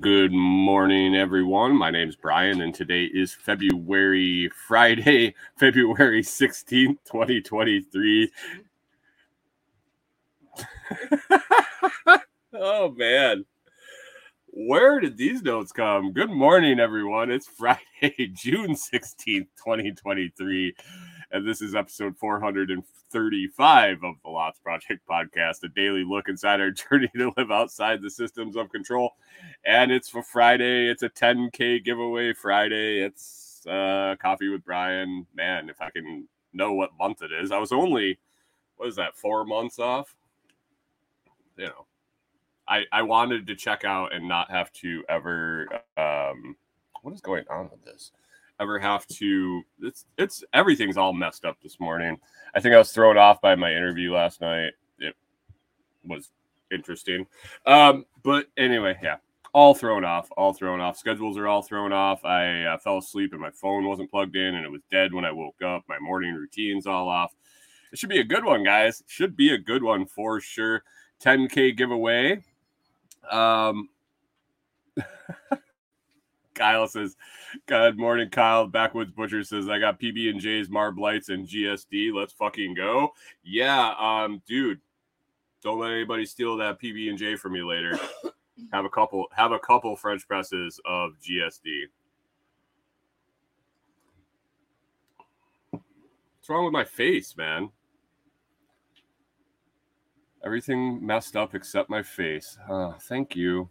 Good morning, everyone. My name is Brian, and today is February Friday, February 16th, 2023. oh, man. Where did these notes come? Good morning, everyone. It's Friday, June 16th, 2023. And this is episode 435 of the Lots Project podcast, a daily look inside our journey to live outside the systems of control. And it's for Friday. It's a 10K giveaway Friday. It's uh, Coffee with Brian. Man, if I can know what month it is, I was only, what is that, four months off? You know, I, I wanted to check out and not have to ever, um, what is going on with this? Ever have to it's it's everything's all messed up this morning. I think I was thrown off by my interview last night. It was interesting. Um, but anyway, yeah, all thrown off, all thrown off. Schedules are all thrown off. I uh, fell asleep and my phone wasn't plugged in and it was dead when I woke up. My morning routine's all off. It should be a good one, guys. Should be a good one for sure. 10k giveaway. Um Kyle says, "Good morning, Kyle." Backwoods Butcher says, "I got PB and J's, Marb Lights, and GSD. Let's fucking go." Yeah, um, dude, don't let anybody steal that PB and J from you later. have a couple, have a couple French presses of GSD. What's wrong with my face, man? Everything messed up except my face. Uh, thank you.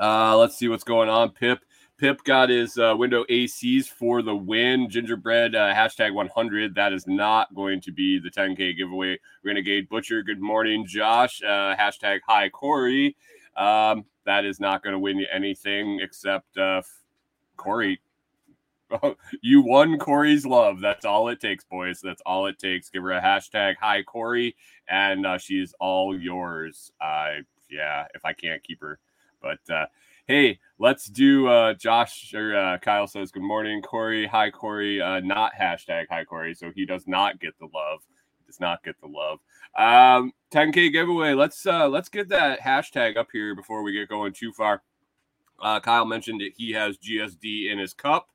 Uh, let's see what's going on. Pip Pip got his uh, window ACs for the win. Gingerbread uh, hashtag 100. That is not going to be the 10K giveaway. Renegade Butcher. Good morning, Josh. Uh, hashtag hi, Kori. Um, that is not going to win you anything except uh, Kori. you won Kori's love. That's all it takes, boys. That's all it takes. Give her a hashtag hi, Kori, and uh, she's all yours. Uh, yeah, if I can't keep her. But uh, hey, let's do uh, Josh or uh, Kyle says good morning, Kori. Hi, Kori. Uh, not hashtag hi, Kori. So he does not get the love. He does not get the love. Um, 10k giveaway. Let's uh, let's get that hashtag up here before we get going too far. Uh, Kyle mentioned that he has GSD in his cup.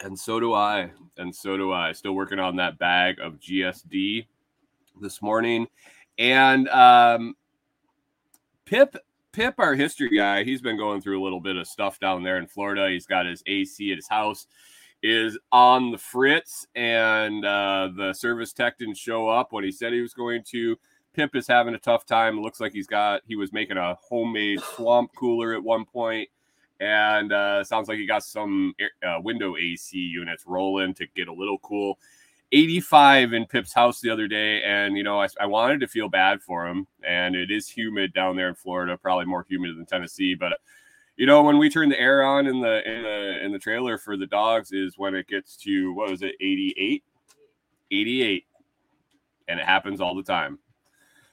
And so do I. And so do I. Still working on that bag of GSD this morning. And um, Pip Pip, our history guy, he's been going through a little bit of stuff down there in Florida. He's got his AC at his house, is on the fritz, and uh, the service tech didn't show up when he said he was going to. Pip is having a tough time. It looks like he's got he was making a homemade swamp cooler at one point, and uh, sounds like he got some uh, window AC units rolling to get a little cool. 85 in Pip's house the other day, and you know, I, I, wanted to feel bad for him. And it is humid down there in Florida, probably more humid than Tennessee. But you know, when we turn the air on in the in the in the trailer for the dogs, is when it gets to what was it, 88, 88, and it happens all the time.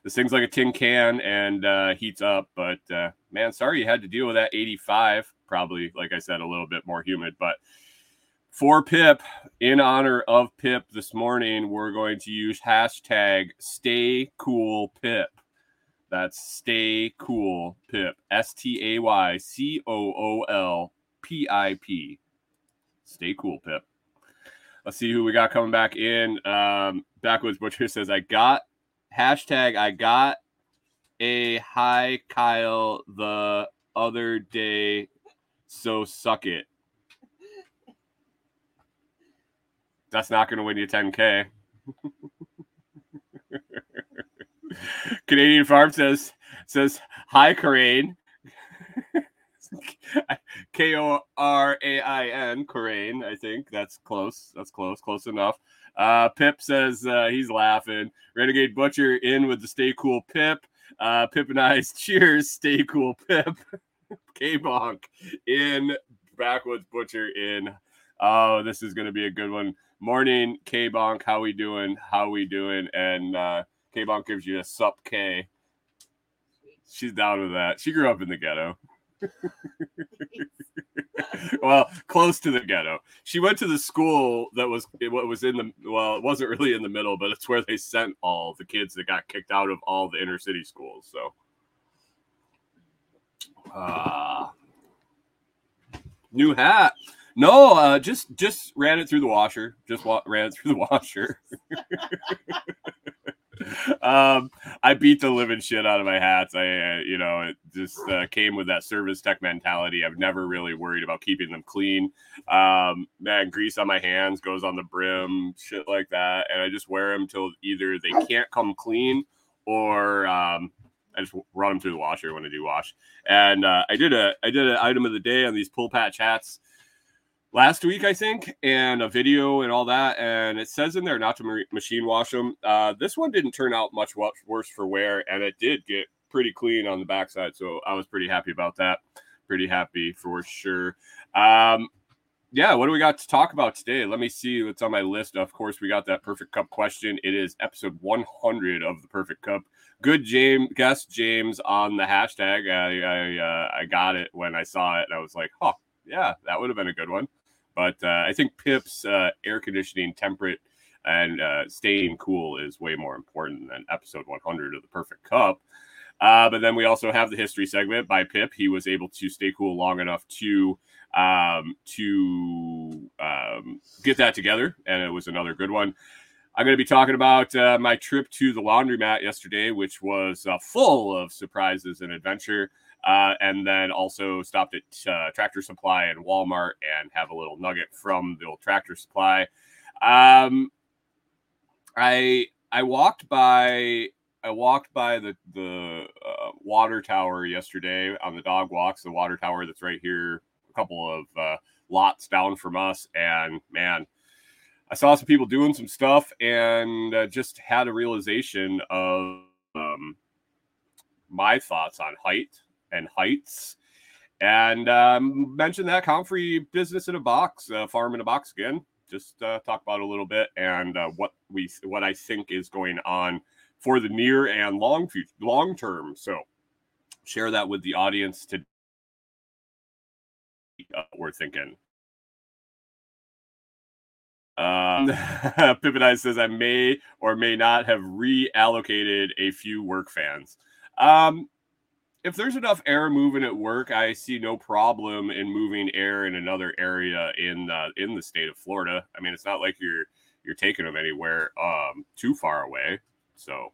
This thing's like a tin can and uh, heats up, but uh, man, sorry you had to deal with that 85. Probably, like I said, a little bit more humid, but for Pip, in honor of Pip this morning, we're going to use hashtag stay cool Pip. That's stay cool Pip. S T A Y C O O L P I P. Stay cool Pip. Let's see who we got coming back in. Um, Backwoods Butcher says, I got hashtag I got a hi Kyle the other day. So suck it. That's not going to win you 10K. Canadian Farm says says hi, Corain. K O R A I N, Corain. I think that's close. That's close. Close enough. Uh, Pip says uh, he's laughing. Renegade Butcher in with the Stay Cool Pip. Uh, Pip and I's cheers. Stay cool, Pip. K Bonk in. Backwoods Butcher in. Oh, this is going to be a good one morning, K Bonk. How we doing? How we doing? And uh, K Bonk gives you a sup K. She's down with that. She grew up in the ghetto. well, close to the ghetto. She went to the school that was what was in the well, it wasn't really in the middle, but it's where they sent all the kids that got kicked out of all the inner city schools. So, uh, new hat. No, uh, just just ran it through the washer. Just wa- ran it through the washer. um, I beat the living shit out of my hats. I, uh, you know, it just uh, came with that service tech mentality. I've never really worried about keeping them clean. Um, man, grease on my hands goes on the brim, shit like that, and I just wear them till either they can't come clean or um, I just run them through the washer when I do wash. And uh, I did a I did an item of the day on these pull patch hats last week, I think, and a video and all that. And it says in there not to machine wash them. Uh, this one didn't turn out much worse for wear, and it did get pretty clean on the backside. So I was pretty happy about that. Pretty happy for sure. Um, yeah, what do we got to talk about today? Let me see what's on my list. Of course, we got that perfect cup question. It is episode 100 of the perfect cup. Good James guest James on the hashtag. I I, uh, I got it when I saw it, and I was like, "Oh, yeah, that would have been a good one." But uh, I think Pip's uh, air conditioning, temperate, and uh, staying cool is way more important than episode 100 of the Perfect Cup. Uh, but then we also have the history segment by Pip. He was able to stay cool long enough to um, to um, get that together, and it was another good one. I'm going to be talking about uh, my trip to the laundromat yesterday, which was uh, full of surprises and adventure. Uh, and then also stopped at uh, Tractor Supply and Walmart and have a little nugget from the old Tractor Supply. Um, I I walked by I walked by the the uh, water tower yesterday on the dog walks. The water tower that's right here, a couple of uh, lots down from us, and man, I saw some people doing some stuff and uh, just had a realization of um, my thoughts on height and heights. And um, mention that Comfrey business in a box, uh, farm in a box again. Just uh, talk about a little bit and uh, what we what I think is going on for the near and long future, long term. So share that with the audience to uh, we're thinking. Um, Pippin says I may or may not have reallocated a few work fans. Um, if there's enough air moving at work, I see no problem in moving air in another area in uh, in the state of Florida. I mean, it's not like you're you're taking them anywhere um, too far away. So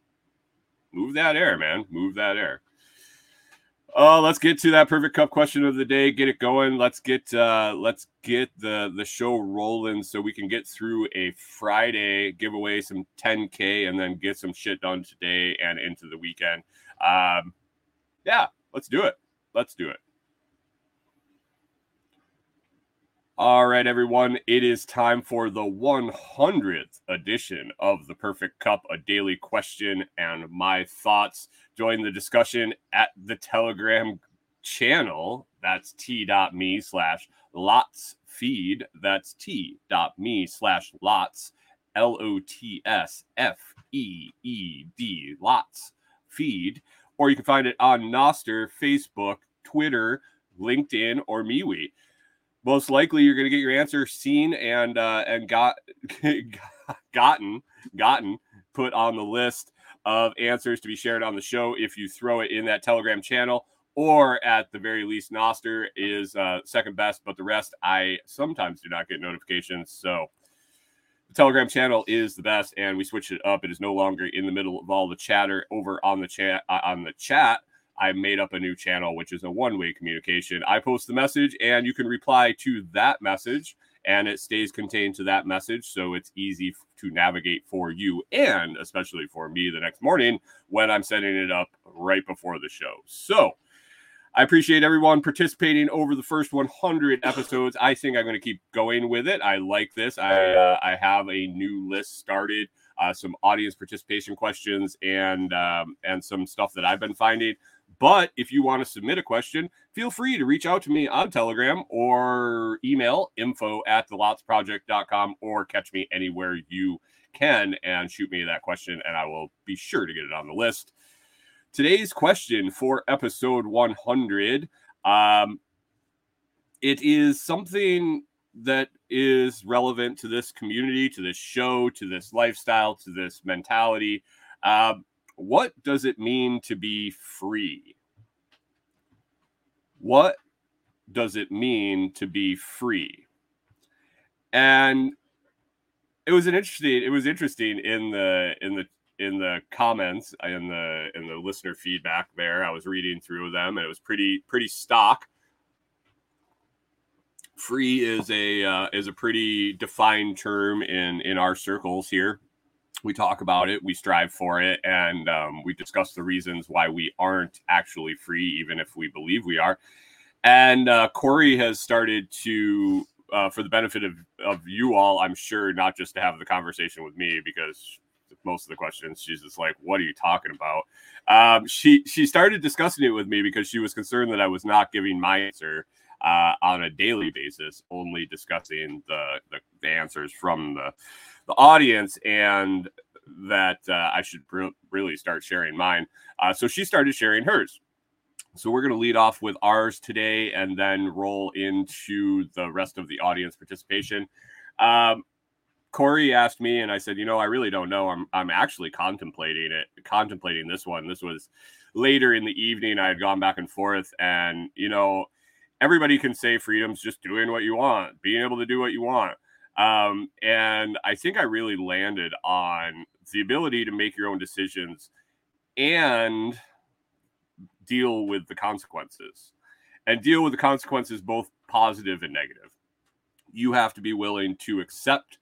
move that air, man. Move that air. Oh, let's get to that perfect cup question of the day. Get it going. Let's get uh let's get the the show rolling so we can get through a Friday, give away some 10k and then get some shit done today and into the weekend. Um yeah, let's do it. Let's do it. All right, everyone. It is time for the 100th edition of the Perfect Cup, a daily question and my thoughts. Join the discussion at the Telegram channel. That's t.me slash lots feed. That's t.me slash lots, L O T S F E E D, lots feed. Or you can find it on Nostr, Facebook, Twitter, LinkedIn, or MeWe most likely you're going to get your answer seen and uh, and got gotten gotten put on the list of answers to be shared on the show if you throw it in that Telegram channel. Or at the very least, Nostr is uh, second best, but the rest I sometimes do not get notifications. So the Telegram channel is the best, and we switched it up. It is no longer in the middle of all the chatter over on the chat uh, on the chat. I made up a new channel, which is a one way communication. I post the message and you can reply to that message and it stays contained to that message. So it's easy to navigate for you and especially for me the next morning when I'm setting it up right before the show. So I appreciate everyone participating over the first 100 episodes. I think I'm going to keep going with it. I like this. I uh, I have a new list started, uh, some audience participation questions, and um, and some stuff that I've been finding. But if you want to submit a question, feel free to reach out to me on Telegram or email info at thelotsproject.com or catch me anywhere you can and shoot me that question, and I will be sure to get it on the list. Today's question for episode 100 um, it is something that is relevant to this community, to this show, to this lifestyle, to this mentality. Um, what does it mean to be free? What does it mean to be free? And it was an interesting. It was interesting in the in the in the comments in the in the listener feedback there. I was reading through them, and it was pretty pretty stock free is a uh, is a pretty defined term in in our circles here we talk about it we strive for it and um, we discuss the reasons why we aren't actually free even if we believe we are and uh, corey has started to uh, for the benefit of, of you all i'm sure not just to have the conversation with me because most of the questions she's just like what are you talking about um, she she started discussing it with me because she was concerned that i was not giving my answer uh, on a daily basis, only discussing the, the, the answers from the, the audience and that uh, I should re- really start sharing mine. Uh, so she started sharing hers. So we're going to lead off with ours today and then roll into the rest of the audience participation. Um, Kori asked me, and I said, you know, I really don't know. I'm I'm actually contemplating it, contemplating this one. This was later in the evening. I had gone back and forth, and you know, everybody can say freedom's just doing what you want, being able to do what you want. Um, and I think I really landed on the ability to make your own decisions and deal with the consequences and deal with the consequences, both positive and negative. You have to be willing to accept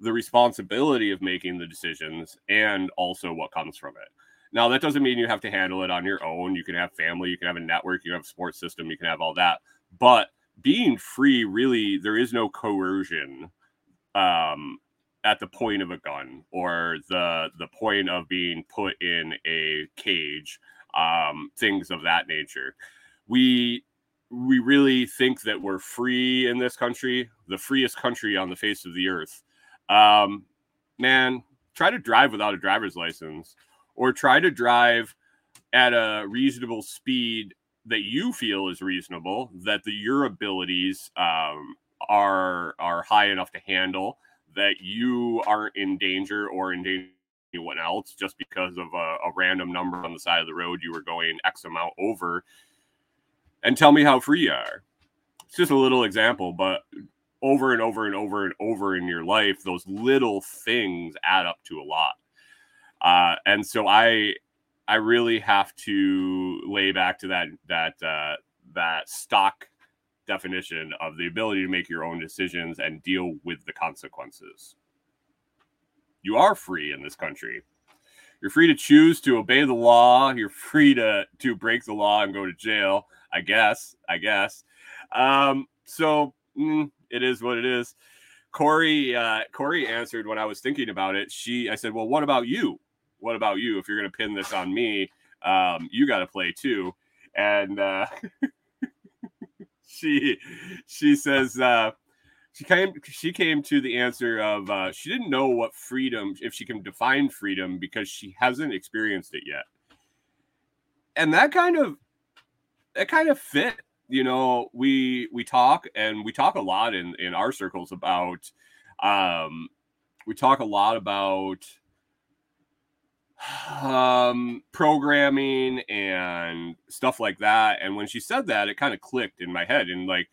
the responsibility of making the decisions and also what comes from it. Now, that doesn't mean you have to handle it on your own. You can have family, you can have a network, you have a sports system, you can have all that. But being free, really, there is no coercion um, at the point of a gun or the the point of being put in a cage, um, things of that nature. We we really think that we're free in this country, the freest country on the face of the earth. Um, man, try to drive without a driver's license or try to drive at a reasonable speed that you feel is reasonable, that the, your abilities um, are are high enough to handle, that you aren't in danger or in danger anyone else just because of a, a random number on the side of the road you were going X amount over, and tell me how free you are. It's just a little example, but over and over and over and over in your life, those little things add up to a lot. Uh, and so I I really have to lay back to that that uh, that stock definition of the ability to make your own decisions and deal with the consequences. You are free in this country. You're free to choose to obey the law. You're free to to break the law and go to jail. I guess. I guess. Um, so mm, it is what it is. Kori uh, Kori answered when I was thinking about it. She I said, "Well, what about you? what about you? If you're going to pin this on me, um, you got to play too. And uh, she she says uh, she came she came to the answer of uh, she didn't know what freedom if she can define freedom because she hasn't experienced it yet. And that kind of that kind of fit you know we we talk and we talk a lot in in our circles about um we talk a lot about um, programming and stuff like that. And when she said that, it kind of clicked in my head. And like,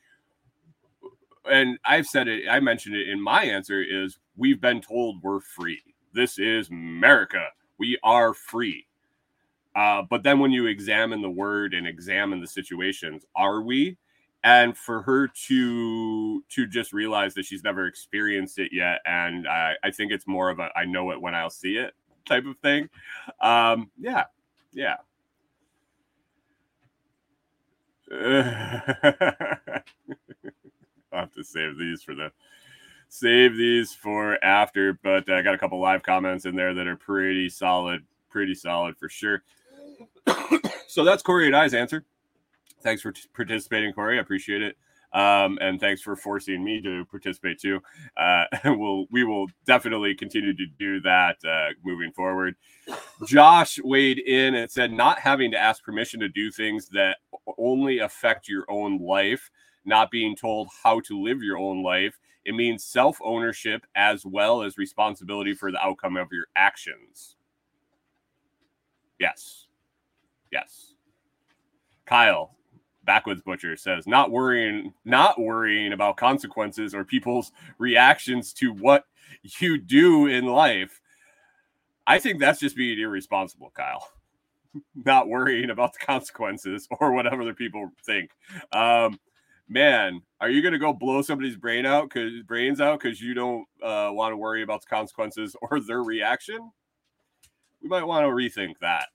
and I've said it, I mentioned it in my answer is we've been told we're free. This is America. We are free. Uh, but then when you examine the word and examine the situations, are we? And for her to to just realize that she's never experienced it yet, and I, I think it's more of a I know it when I'll see it type of thing. Um, yeah, yeah. I'll have to save these for the save these for after, but I got a couple live comments in there that are pretty solid, pretty solid for sure. So that's Kori and I's answer. Thanks for t- participating, Kori. I appreciate it. Um, and thanks for forcing me to participate too. Uh, we'll we will definitely continue to do that uh, moving forward. Josh weighed in and said, not having to ask permission to do things that only affect your own life, not being told how to live your own life. It means self ownership as well as responsibility for the outcome of your actions. Yes. Yes. Kyle, Backwoods Butcher says, not worrying, not worrying about consequences or people's reactions to what you do in life. I think that's just being irresponsible, Kyle. not worrying about the consequences or whatever other people think. Um, man, are you gonna go blow somebody's brain out because brains out because you don't uh, want to worry about the consequences or their reaction? We might want to rethink that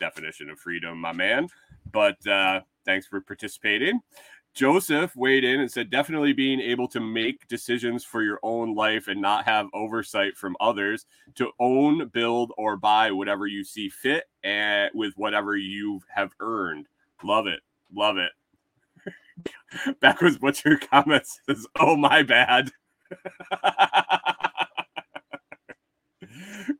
definition of freedom, my man. But uh, thanks for participating. Joseph weighed in and said, definitely being able to make decisions for your own life and not have oversight from others to own, build, or buy whatever you see fit and with whatever you have earned. Love it. Love it. Backwards Butcher comments says, oh, my bad.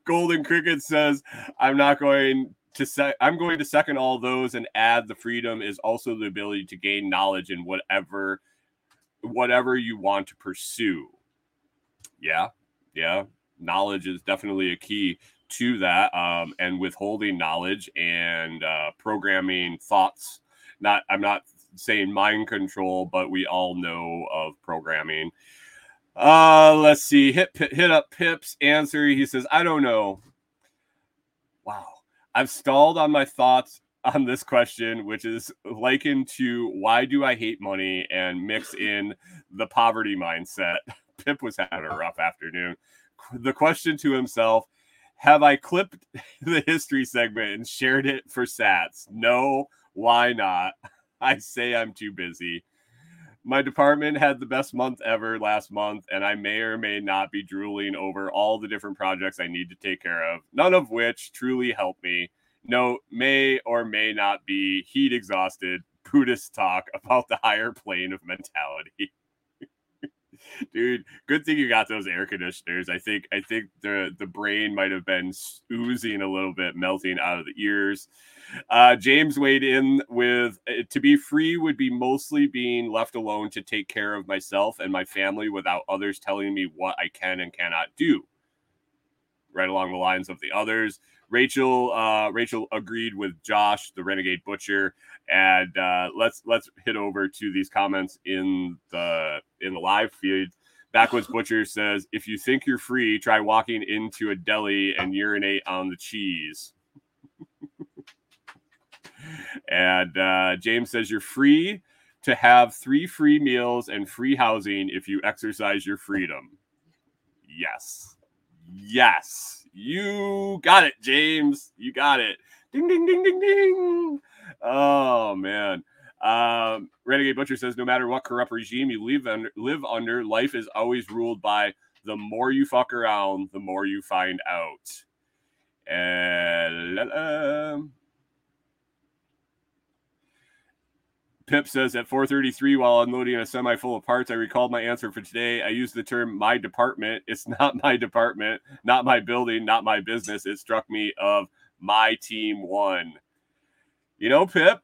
Golden Cricket says, I'm not going to say I'm going to second all those and add the freedom is also the ability to gain knowledge in whatever whatever you want to pursue. Yeah, yeah. Knowledge is definitely a key to that. Um, and withholding knowledge and uh, programming thoughts. Not I'm not saying mind control, but we all know of programming. Uh, let's see. Hit hit up Pip's answer. He says, I don't know. Wow. I've stalled on my thoughts on this question, which is likened to why do I hate money and mix in the poverty mindset. Pip was having a rough afternoon. The question to himself Have I clipped the history segment and shared it for sats? No, why not? I say I'm too busy. My department had the best month ever last month, and I may or may not be drooling over all the different projects I need to take care of, none of which truly help me. No, may or may not be heat exhausted Buddhist talk about the higher plane of mentality. Dude, good thing you got those air conditioners. I think I think the the brain might have been oozing a little bit, melting out of the ears. Uh, James weighed in with uh, to be free would be mostly being left alone to take care of myself and my family without others telling me what I can and cannot do. Right along the lines of the others. Rachel, uh, Rachel agreed with Josh, the renegade butcher, and uh, let's let's hit over to these comments in the in the live feed. Backwoods Butcher says, "If you think you're free, try walking into a deli and urinate on the cheese." And uh, James says you're free to have three free meals and free housing if you exercise your freedom. Yes. Yes. You got it, James. You got it. Ding, ding, ding, ding, ding. Oh, man. Um, Renegade Butcher says no matter what corrupt regime you live under, live under, life is always ruled by the more you fuck around, the more you find out. And Pip says at 4:33 while unloading a semi full of parts, I recalled my answer for today. I used the term "my department." It's not my department, not my building, not my business. It struck me of my team won. You know, Pip,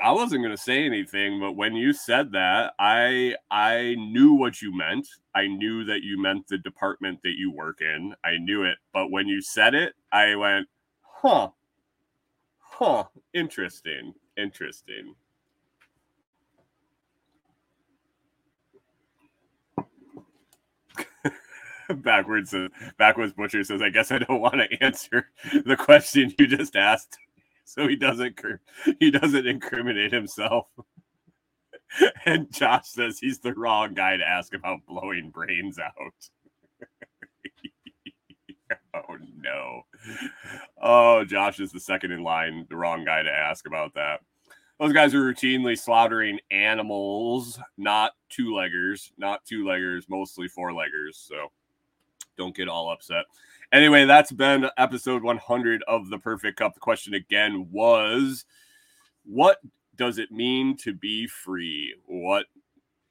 I wasn't going to say anything, but when you said that, I I knew what you meant. I knew that you meant the department that you work in. I knew it, but when you said it, I went, "Huh, huh, interesting." Interesting. backwards uh, backwards butcher says i guess i don't want to answer the question you just asked. So he doesn't he doesn't incriminate himself. And josh says he's the wrong guy to ask about blowing brains out oh no oh josh is the second in line the wrong guy to ask about that those guys are routinely slaughtering animals, not two leggers, not two leggers, mostly four leggers. So don't get all upset. Anyway, that's been episode 100 of the Perfect Cup. The question again was what does it mean to be free? What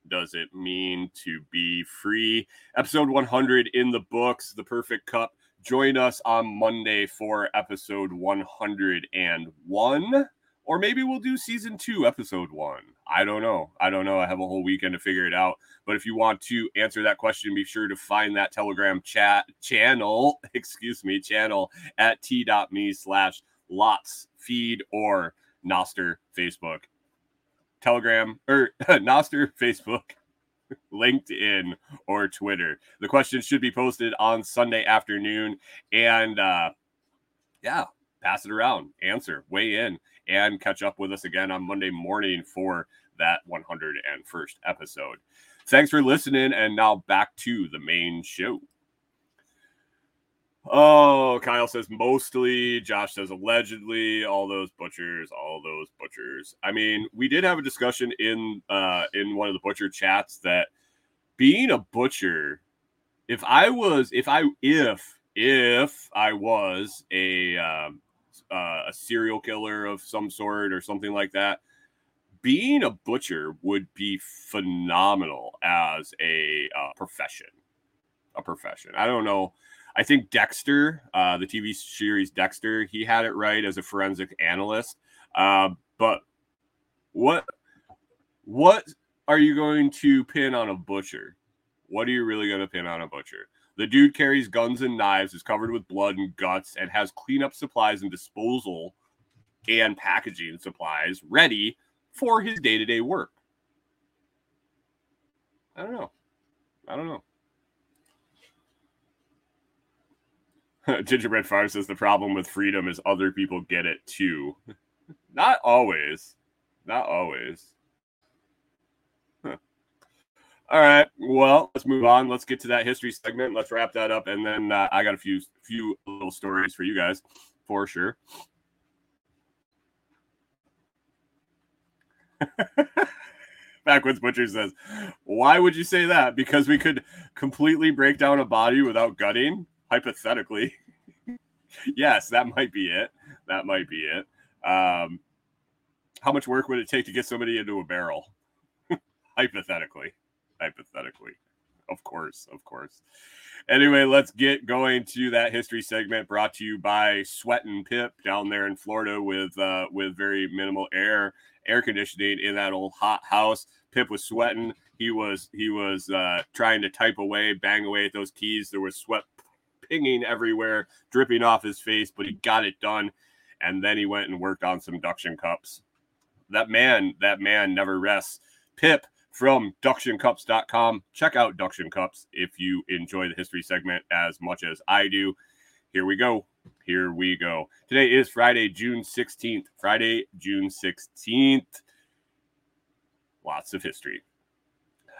does it mean to be free? Episode 100 in the books, The Perfect Cup. Join us on Monday for episode 101. Or maybe we'll do season two, episode one. I don't know. I don't know. I have a whole weekend to figure it out. But if you want to answer that question, be sure to find that Telegram chat channel, excuse me, channel at t.me slash lots feed or Nostr Facebook. Telegram or Nostr Facebook, LinkedIn, or Twitter. The question should be posted on Sunday afternoon. And uh, yeah, pass it around, answer, weigh in, and catch up with us again on Monday morning for that 101st episode. Thanks for listening. And now back to the main show. Oh, Kyle says mostly. Josh says allegedly. All those butchers, all those butchers. I mean, we did have a discussion in uh in one of the butcher chats that being a butcher, if I was, if I, if if I was a um, uh, a serial killer of some sort or something like that, being a butcher would be phenomenal as a uh, profession. A profession. I don't know. I think Dexter, uh, the TV series Dexter, he had it right as a forensic analyst. Uh, but what what are you going to pin on a butcher? What are you really going to pin on a butcher? The dude carries guns and knives, is covered with blood and guts, and has cleanup supplies and disposal and packaging supplies ready for his day to day work. I don't know. I don't know. Gingerbread Farm says the problem with freedom is other people get it too. Not always. Not always. Huh. All right. Well, let's move on. Let's get to that history segment. Let's wrap that up, and then uh, I got a few few little stories for you guys, for sure. Backwoods Butcher says, "Why would you say that? Because we could completely break down a body without gutting." Hypothetically. yes, that might be it. That might be it. Um, how much work would it take to get somebody into a barrel? hypothetically. Hypothetically. Of course, of course. Anyway, let's get going to that history segment brought to you by Sweat and Pip down there in Florida with uh, with very minimal air air conditioning in that old hot house. Pip was sweating. He was he was uh, trying to type away, bang away at those keys. There was sweat pinging everywhere, dripping off his face, but he got it done. And then he went and worked on some duction cups. That man, that man never rests. Pip from ductioncups.com. Check out Duction Cups if you enjoy the history segment as much as I do. Here we go. Here we go. Today is Friday, June 16th. Friday, June 16th. Lots of history.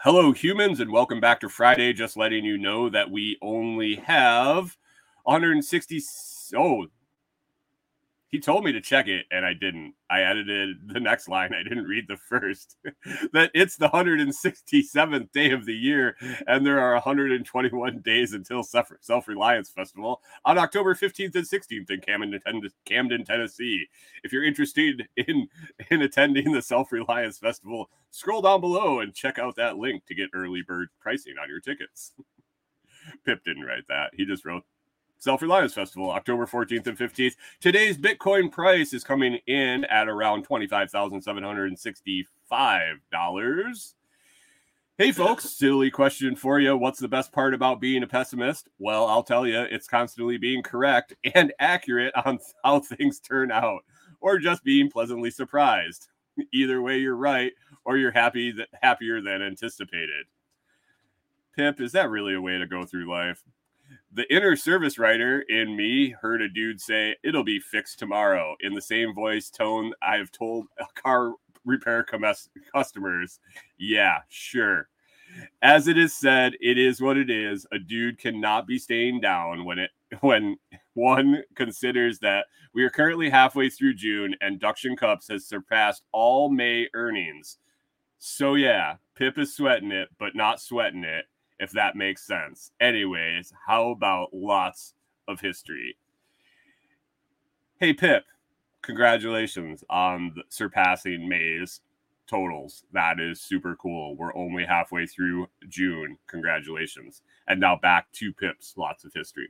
Hello, humans, and welcome back to Friday. Just letting you know that we only have 160. Oh, he told me to check it, and I didn't. I edited the next line. I didn't read the first. that it's the 167th day of the year, and there are 121 days until Self Reliance Festival on October 15th and 16th in Camden, Camden, Tennessee. If you're interested in in attending the Self Reliance Festival, scroll down below and check out that link to get early bird pricing on your tickets. Pip didn't write that. He just wrote Self Reliance Festival, October 14th and 15th. Today's Bitcoin price is coming in at around $25,765. Hey, folks, silly question for you. What's the best part about being a pessimist? Well, I'll tell you, it's constantly being correct and accurate on how things turn out, or just being pleasantly surprised. Either way, you're right, or you're happy that happier than anticipated. Pip, is that really a way to go through life? The inner service writer in me heard a dude say it'll be fixed tomorrow in the same voice tone I've told car repair customers. Yeah, sure. As it is said, it is what it is. A dude cannot be staying down when it when one considers that we are currently halfway through June and Duction Cups has surpassed all May earnings. So yeah, Pip is sweating it, but not sweating it if that makes sense. Anyways, how about lots of history? Hey, Pip, congratulations on surpassing May's totals. That is super cool. We're only halfway through June. Congratulations. And now back to Pips. Lots of history.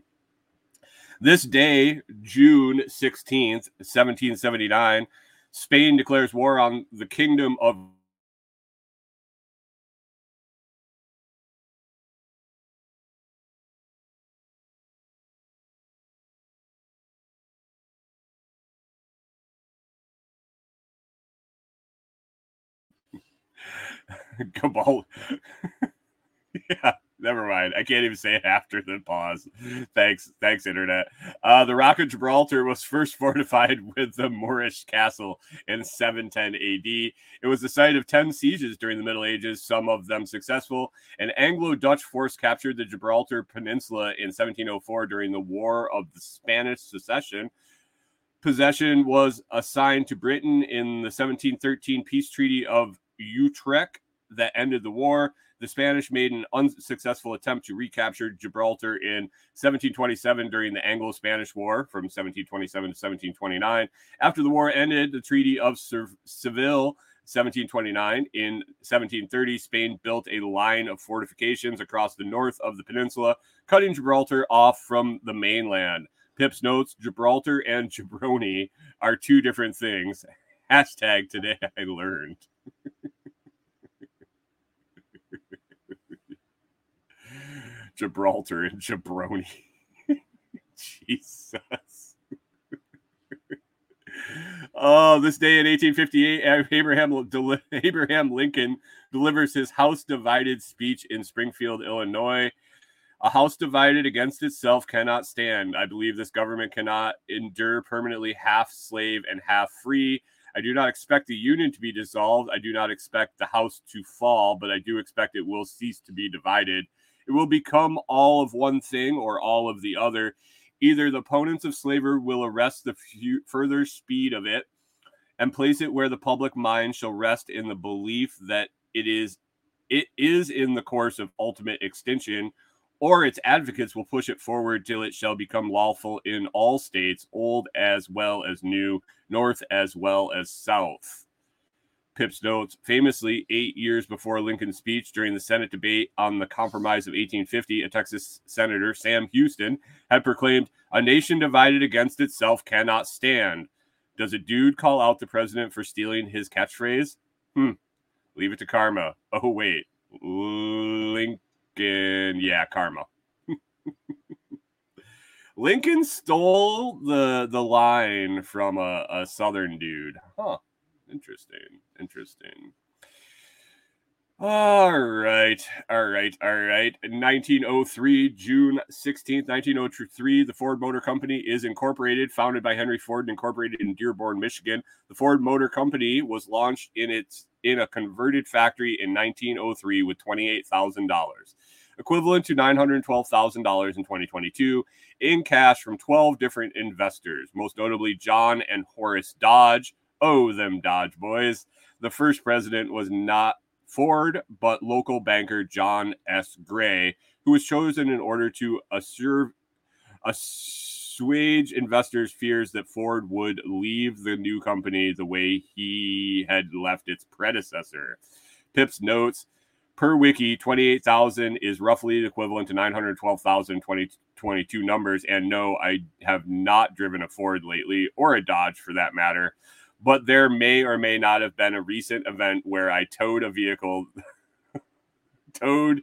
This day, June 16th, 1779, Spain declares war on the kingdom of Cabal. yeah, never mind. I can't even say it after the pause. Thanks, thanks, internet. Uh, the Rock of Gibraltar was first fortified with the Moorish castle in 710 AD. It was the site of 10 sieges during the Middle Ages, some of them successful. An Anglo Dutch force captured the Gibraltar Peninsula in 1704 during the War of the Spanish Succession. Possession was assigned to Britain in the 1713 peace treaty of Utrecht that ended the war. The Spanish made an unsuccessful attempt to recapture Gibraltar in 1727 during the Anglo Spanish War from 1727 to 1729. After the war ended, the Treaty of Seville. 1729. In 1730, Spain built a line of fortifications across the north of the peninsula, cutting Gibraltar off from the mainland. Pips notes Gibraltar and jabroni are two different things. Hashtag today I learned. Gibraltar and jabroni. Jesus. oh, this day in 1858, Abraham, Abraham Lincoln delivers his House divided speech in Springfield, Illinois. A house divided against itself cannot stand. I believe this government cannot endure permanently half slave and half free. I do not expect the union to be dissolved. I do not expect the house to fall, but I do expect it will cease to be divided. It will become all of one thing or all of the other. Either the opponents of slavery will arrest the f- further speed of it and place it where the public mind shall rest in the belief that it is it is in the course of ultimate extinction or its advocates will push it forward till it shall become lawful in all states, old as well as new, north as well as south. Pips notes famously, eight years before Lincoln's speech during the Senate debate on the Compromise of 1850, a Texas Senator, Sam Houston, had proclaimed, A nation divided against itself cannot stand. Does a dude call out the president for stealing his catchphrase? Hmm. Leave it to karma. Oh, wait. Lincoln. Yeah, karma. Lincoln stole the the line from a, a southern dude. Huh. Interesting. Interesting. All right. All right. All right. 1903, June 16th, 1903, the Ford Motor Company is incorporated, founded by Henry Ford, incorporated in Dearborn, Michigan. The Ford Motor Company was launched in its in a converted factory in 1903 with $28,000, equivalent to $912,000 in 2022 in cash from 12 different investors, most notably John and Horace Dodge, Oh, them Dodge boys. The first president was not Ford, but local banker John S. Gray, who was chosen in order to assure, assuage investors' fears that Ford would leave the new company the way he had left its predecessor. Pips notes per wiki, 28,000 is roughly equivalent to 912,000 2022 numbers. And no, I have not driven a Ford lately or a Dodge for that matter but there may or may not have been a recent event where I towed a vehicle towed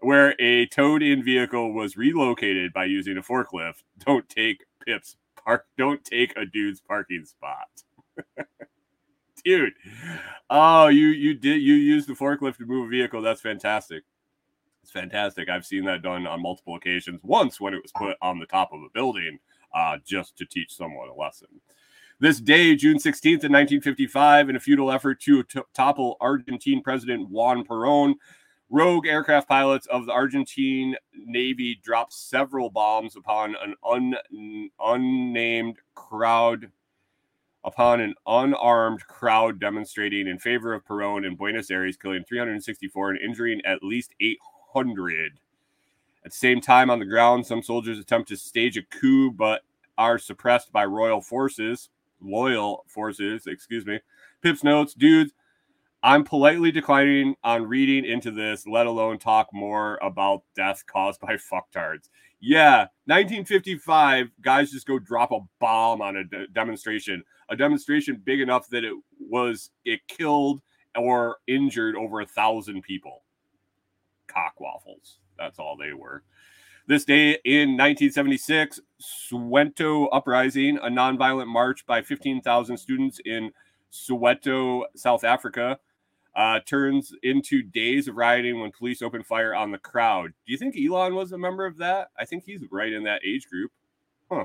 where a towed in vehicle was relocated by using a forklift. Don't take pips park don't take a dude's parking spot. Dude. Oh, you you did you use the forklift to move a vehicle. That's fantastic. It's fantastic. I've seen that done on multiple occasions. Once when it was put on the top of a building uh, just to teach someone a lesson. This day, June 16th, in 1955, in a futile effort to t- topple Argentine President Juan Perón, rogue aircraft pilots of the Argentine Navy dropped several bombs upon an un- unnamed crowd upon an unarmed crowd demonstrating in favor of Perón in Buenos Aires, killing 364 and injuring at least 800. At the same time, on the ground, some soldiers attempt to stage a coup but are suppressed by royal forces loyal forces. Excuse me. Pip's notes, dudes. I'm politely declining on reading into this, let alone talk more about death caused by fucktards. Yeah, 1955, guys just go drop a bomb on a de- demonstration, a demonstration big enough that it was it killed or injured over a thousand people. Cock waffles. That's all they were. This day in 1976, Soweto Uprising, a nonviolent march by 15,000 students in Soweto, South Africa, uh, turns into days of rioting when police open fire on the crowd. Do you think Elon was a member of that? I think he's right in that age group. Huh.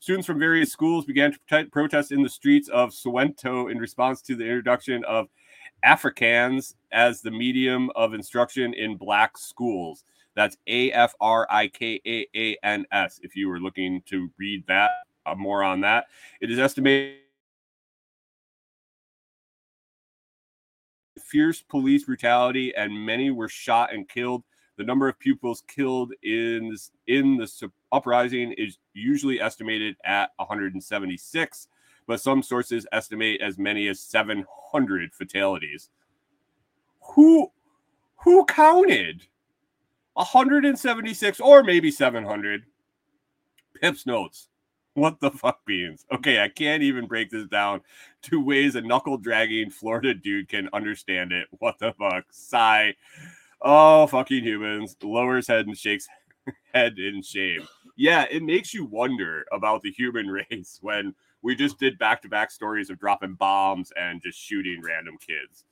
Students from various schools began to protest, protest in the streets of Soweto in response to the introduction of Afrikaans as the medium of instruction in black schools. That's A F R I K A A N S. If you were looking to read that uh, more on that, it is estimated fierce police brutality and many were shot and killed. The number of pupils killed in this, in the uprising is usually estimated at 176, but some sources estimate as many as 700 fatalities. Who who counted 176 or maybe 700? Pips notes. What the fuck beans? Okay, I can't even break this down to ways a knuckle dragging Florida dude can understand it. What the fuck? Sigh. Oh, fucking humans. Lowers head and shakes head in shame. Yeah, it makes you wonder about the human race when we just did back to back stories of dropping bombs and just shooting random kids.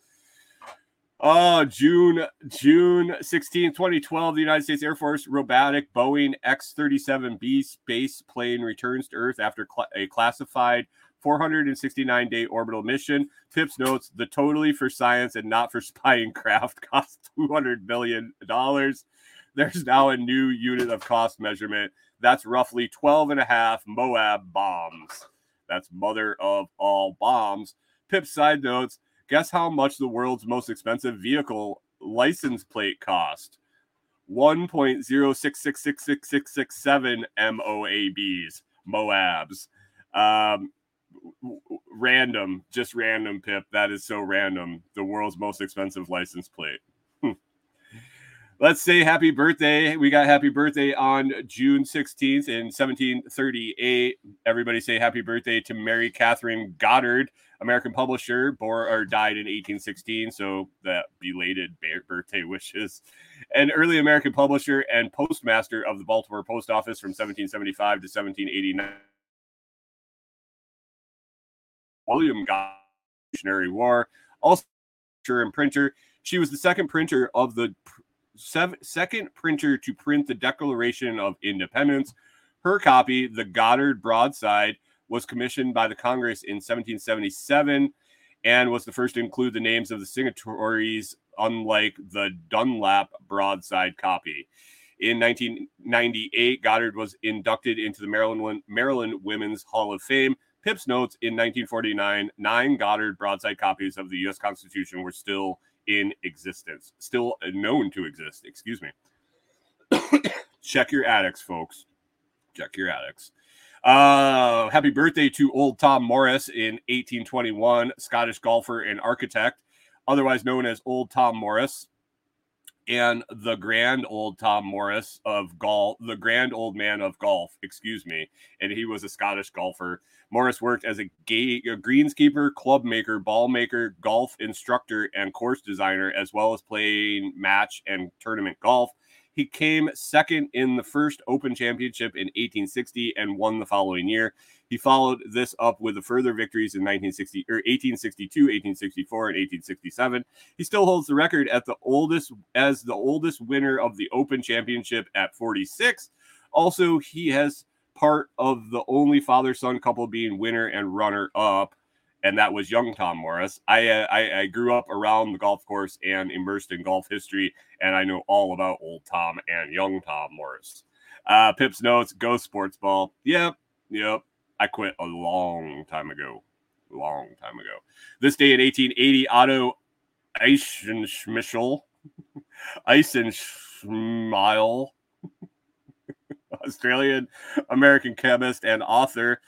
Oh, June June 16, 2012, the United States Air Force robotic Boeing X-37B space plane returns to Earth after cl- a classified 469 day orbital mission. Pips notes the totally for science and not for spying craft cost 200 billion dollars. There's now a new unit of cost measurement. That's roughly 12 and a half Moab bombs. That's mother of all bombs. Pip side notes Guess how much the world's most expensive vehicle license plate cost? 1.0666667 MOABs, Moabs. Um, random, just random, Pip. That is so random. The world's most expensive license plate. Hmm. Let's say happy birthday. We got happy birthday on June 16th in 1738. Everybody say happy birthday to Mary Catherine Goddard, American publisher, born or died in 1816. So that belated birthday wishes. An early American publisher and postmaster of the Baltimore Post Office from 1775 to 1789. William Goddard, War. Also, and printer. She was the second printer of the second printer to print the Declaration of Independence. Her copy, the Goddard Broadside, was commissioned by the Congress in 1777 and was the first to include the names of the signatories, unlike the Dunlap broadside copy. In 1998, Goddard was inducted into the Maryland, Maryland Women's Hall of Fame. Pips notes in 1949, nine Goddard broadside copies of the U.S. Constitution were still in existence, still known to exist. Excuse me. Check your attics, folks. Check your attics. Uh, happy birthday to old Tom Morris in 1821, Scottish golfer and architect, otherwise known as Old Tom Morris, and the grand old Tom Morris of golf, the grand old man of golf, excuse me. And he was a Scottish golfer. Morris worked as a, gay, a greenskeeper, club maker, ball maker, golf instructor, and course designer, as well as playing match and tournament golf. He came second in the first Open Championship in 1860 and won the following year. He followed this up with the further victories in 1960 or 1862, 1864, and 1867. He still holds the record at the oldest as the oldest winner of the Open Championship at 46. Also, he has part of the only father-son couple being winner and runner up and that was young Tom Morris. I, uh, I, I grew up around the golf course and immersed in golf history, and I know all about old Tom and young Tom Morris. Uh, Pips notes: Go sports ball. Yep, yep. I quit a long time ago. Long time ago. This day in 1880, Otto Eisenschmischel, Eisenschmile, Australian American chemist and author,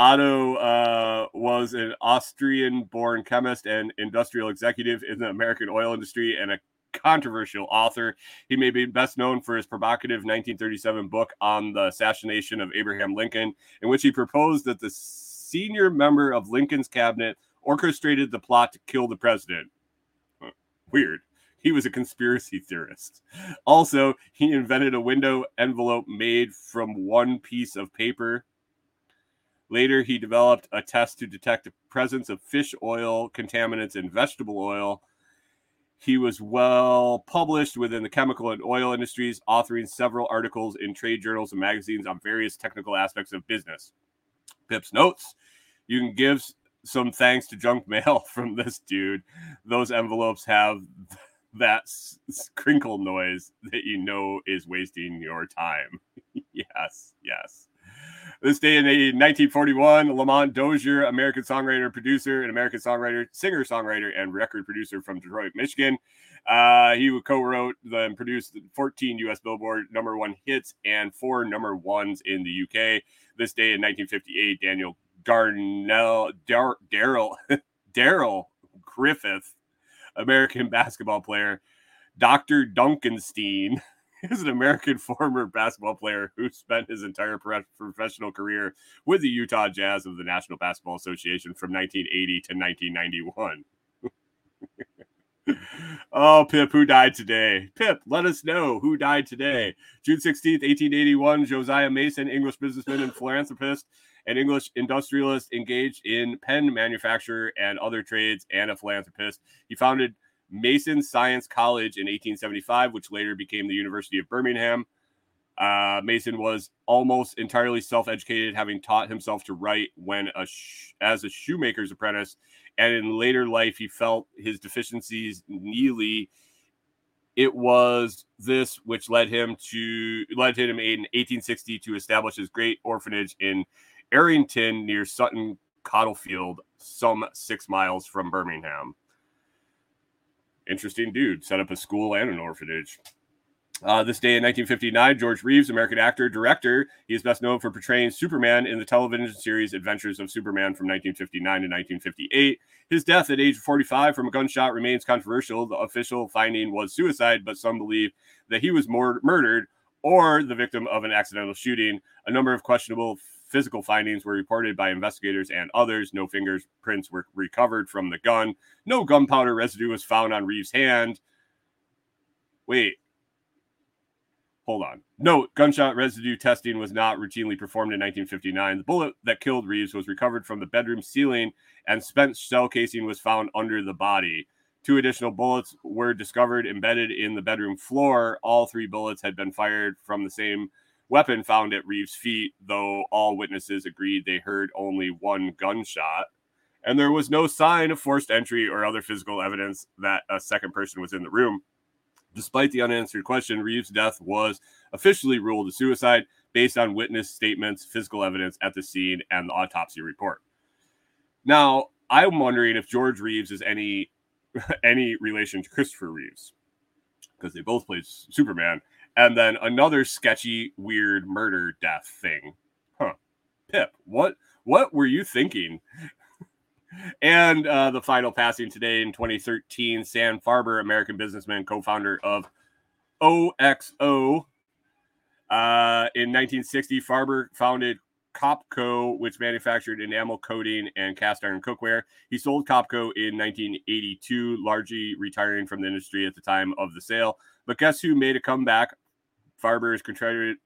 Otto uh, was an Austrian born chemist and industrial executive in the American oil industry and a controversial author. He may be best known for his provocative 1937 book on the assassination of Abraham Lincoln, in which he proposed that the senior member of Lincoln's cabinet orchestrated the plot to kill the president. Weird. He was a conspiracy theorist. Also, he invented a window envelope made from one piece of paper. Later, he developed a test to detect the presence of fish oil, contaminants, in vegetable oil. He was well published within the chemical and oil industries, authoring several articles in trade journals and magazines on various technical aspects of business. Pip's notes you can give some thanks to junk mail from this dude. Those envelopes have that crinkle noise that you know is wasting your time. yes, yes. This day in 1941, Lamont Dozier, American songwriter, producer, and American songwriter, singer, songwriter, and record producer from Detroit, Michigan. Uh, he co-wrote and produced 14 U.S. Billboard number one hits and four number ones in the UK. This day in 1958, Daniel Darnell, Dar- Darrell, Darrell Griffith, American basketball player, Dr. Dunkenstein is an American former basketball player who spent his entire pro- professional career with the Utah Jazz of the National Basketball Association from 1980 to 1991. oh, Pip, who died today? Pip, let us know who died today. June 16th, 1881, Josiah Mason, English businessman and philanthropist, an English industrialist engaged in pen manufacture and other trades, and a philanthropist. He founded Mason Science College in 1875, which later became the University of Birmingham. Uh, Mason was almost entirely self-educated, having taught himself to write when a sh- as a shoemaker's apprentice, and in later life he felt his deficiencies nearly. It was this which led him to led him in 1860 to establish his great orphanage in Erdington near Sutton Coldfield, some six miles from Birmingham. Interesting dude. Set up a school and an orphanage. Uh, this day in 1959, George Reeves, American actor, director, he is best known for portraying Superman in the television series Adventures of Superman from 1959 to 1958. His death at age 45 from a gunshot remains controversial. The official finding was suicide, but some believe that he was mur- murdered or the victim of an accidental shooting. A number of questionable physical findings were reported by investigators and others. No fingerprints were recovered from the gun. No gunpowder residue was found on Reeves' hand. Wait, hold on. Note, gunshot residue testing was not routinely performed in 1959. The bullet that killed Reeves was recovered from the bedroom ceiling, and spent shell casing was found under the body. Two additional bullets were discovered embedded in the bedroom floor. All three bullets had been fired from the same weapon found at Reeves' feet, though all witnesses agreed they heard only one gunshot. And there was no sign of forced entry or other physical evidence that a second person was in the room. Despite the unanswered question, Reeves' death was officially ruled a suicide based on witness statements, physical evidence at the scene, and the autopsy report. Now, I'm wondering if George Reeves is any any relation to Christopher Reeves because they both played Superman, and then another sketchy, weird murder death thing. Huh? Pip, what what were you thinking? And uh, the final passing today in 2013, Sam Farber, American businessman, co-founder of OXO. Uh, in 1960, Farber founded Copco, which manufactured enamel coating and cast iron cookware. He sold Copco in 1982, largely retiring from the industry at the time of the sale. But guess who made a comeback? Farber is credited.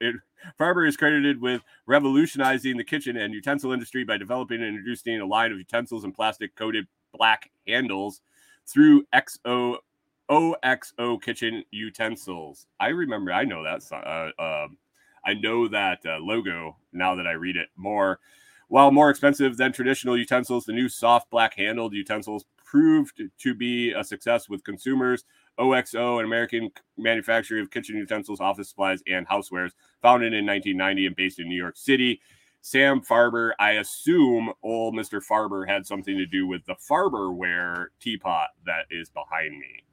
Farber is credited with revolutionizing the kitchen and utensil industry by developing and introducing a line of utensils and plastic coated black handles through XO OXO kitchen utensils. I remember. I know that. Uh, um I know that uh, logo now that I read it more. While more expensive than traditional utensils, the new soft black handled utensils proved to be a success with consumers. OXO, an American manufacturer of kitchen utensils, office supplies, and housewares, founded in 1990 and based in New York City. Sam Farber, I assume old Mr. Farber had something to do with the Farberware teapot that is behind me.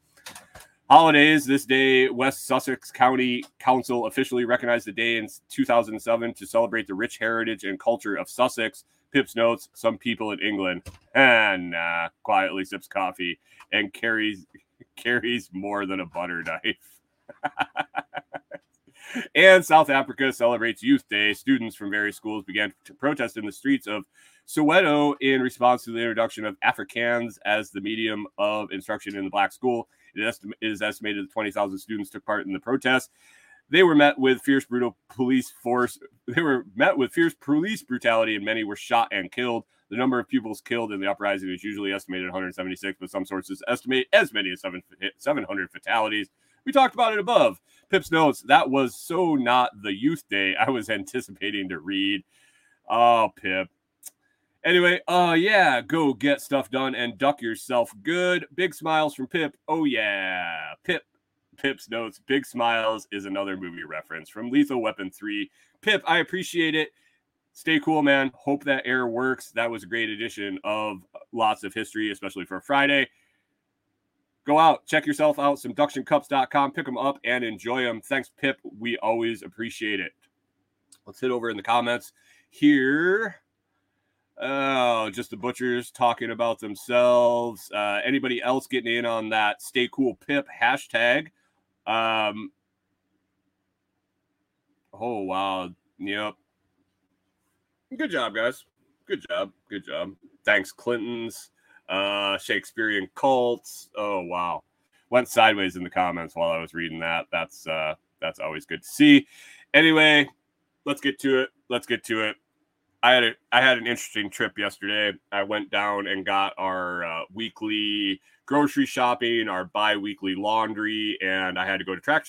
Holidays. This day, West Sussex County Council officially recognized the day in 2007 to celebrate the rich heritage and culture of Sussex. Pip's notes: Some people in England, and nah, quietly sips coffee and carries carries more than a butter knife. and South Africa celebrates Youth Day. Students from various schools began to protest in the streets of Soweto in response to the introduction of Afrikaans as the medium of instruction in the black school. It it is estimated that 20,000 students took part in the protest. They were met with fierce, brutal police force. They were met with fierce police brutality, and many were shot and killed. The number of pupils killed in the uprising is usually estimated at 176, but some sources estimate as many as seven, 700 fatalities. We talked about it above. Pips notes that was so not the youth day I was anticipating to read. Oh, Pip. Anyway, uh yeah, go get stuff done and duck yourself good. Big smiles from Pip. Oh yeah. Pip Pip's notes. Big smiles is another movie reference from Lethal Weapon 3. Pip, I appreciate it. Stay cool, man. Hope that air works. That was a great addition of lots of history, especially for Friday. Go out, check yourself out, subductioncups.com, pick them up and enjoy them. Thanks, Pip. We always appreciate it. Let's hit over in the comments here. Oh, just the butchers talking about themselves. Uh, anybody else getting in on that stay cool pip hashtag? Um, oh, wow. Yep. Good job, guys. Good job. Good job. Thanks, Clintons, uh, Shakespearean cults. Oh, wow. Went sideways in the comments while I was reading that. That's uh, that's always good to see. Anyway, let's get to it. Let's get to it. I had a I had an interesting trip yesterday. I went down and got our uh, weekly grocery shopping, our bi-weekly laundry, and I had to go to track.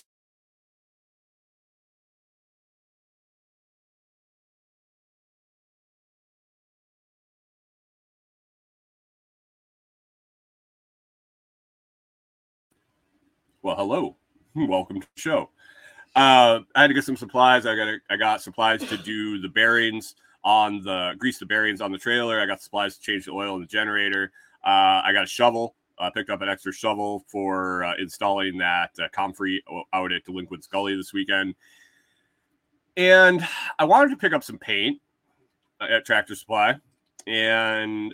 Well, hello, welcome to the show. Uh, I had to get some supplies. I got a, I got supplies to do the bearings on the grease the bearings on the trailer. I got supplies to change the oil in the generator. Uh, I got a shovel. I uh, picked up an extra shovel for uh, installing that uh, comfrey out at Delinquent's Gully this weekend. And I wanted to pick up some paint uh, at Tractor Supply. And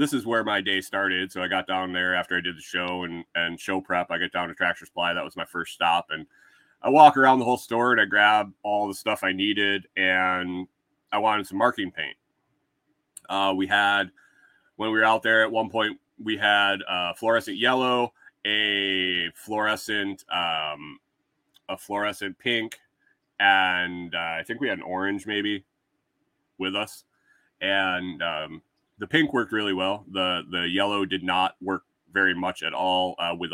this is where my day started. So I got down there after I did the show and, and show prep. I get down to Tractor Supply. That was my first stop. And I walk around the whole store and I grab all the stuff I needed. And I wanted some marking paint. Uh, we had when we were out there at one point, we had uh, fluorescent yellow, a fluorescent, um, a fluorescent pink, and uh, I think we had an orange maybe with us. And um, the pink worked really well. the The yellow did not work very much at all uh, with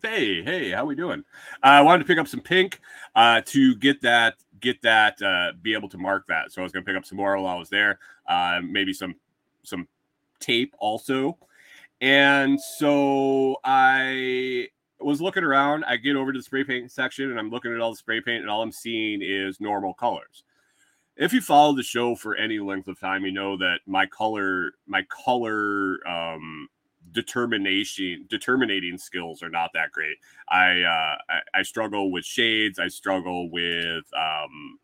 Hey, hey, how we doing? Uh, I wanted to pick up some pink uh, to get that, get that, uh, be able to mark that. So I was going to pick up some more while I was there. Uh, maybe some, some tape also. And so I was looking around. I get over to the spray paint section and I'm looking at all the spray paint, and all I'm seeing is normal colors. If you follow the show for any length of time, you know that my color, my color um, determination determinating skills are not that great. I, uh, I, I struggle with shades. I struggle with um,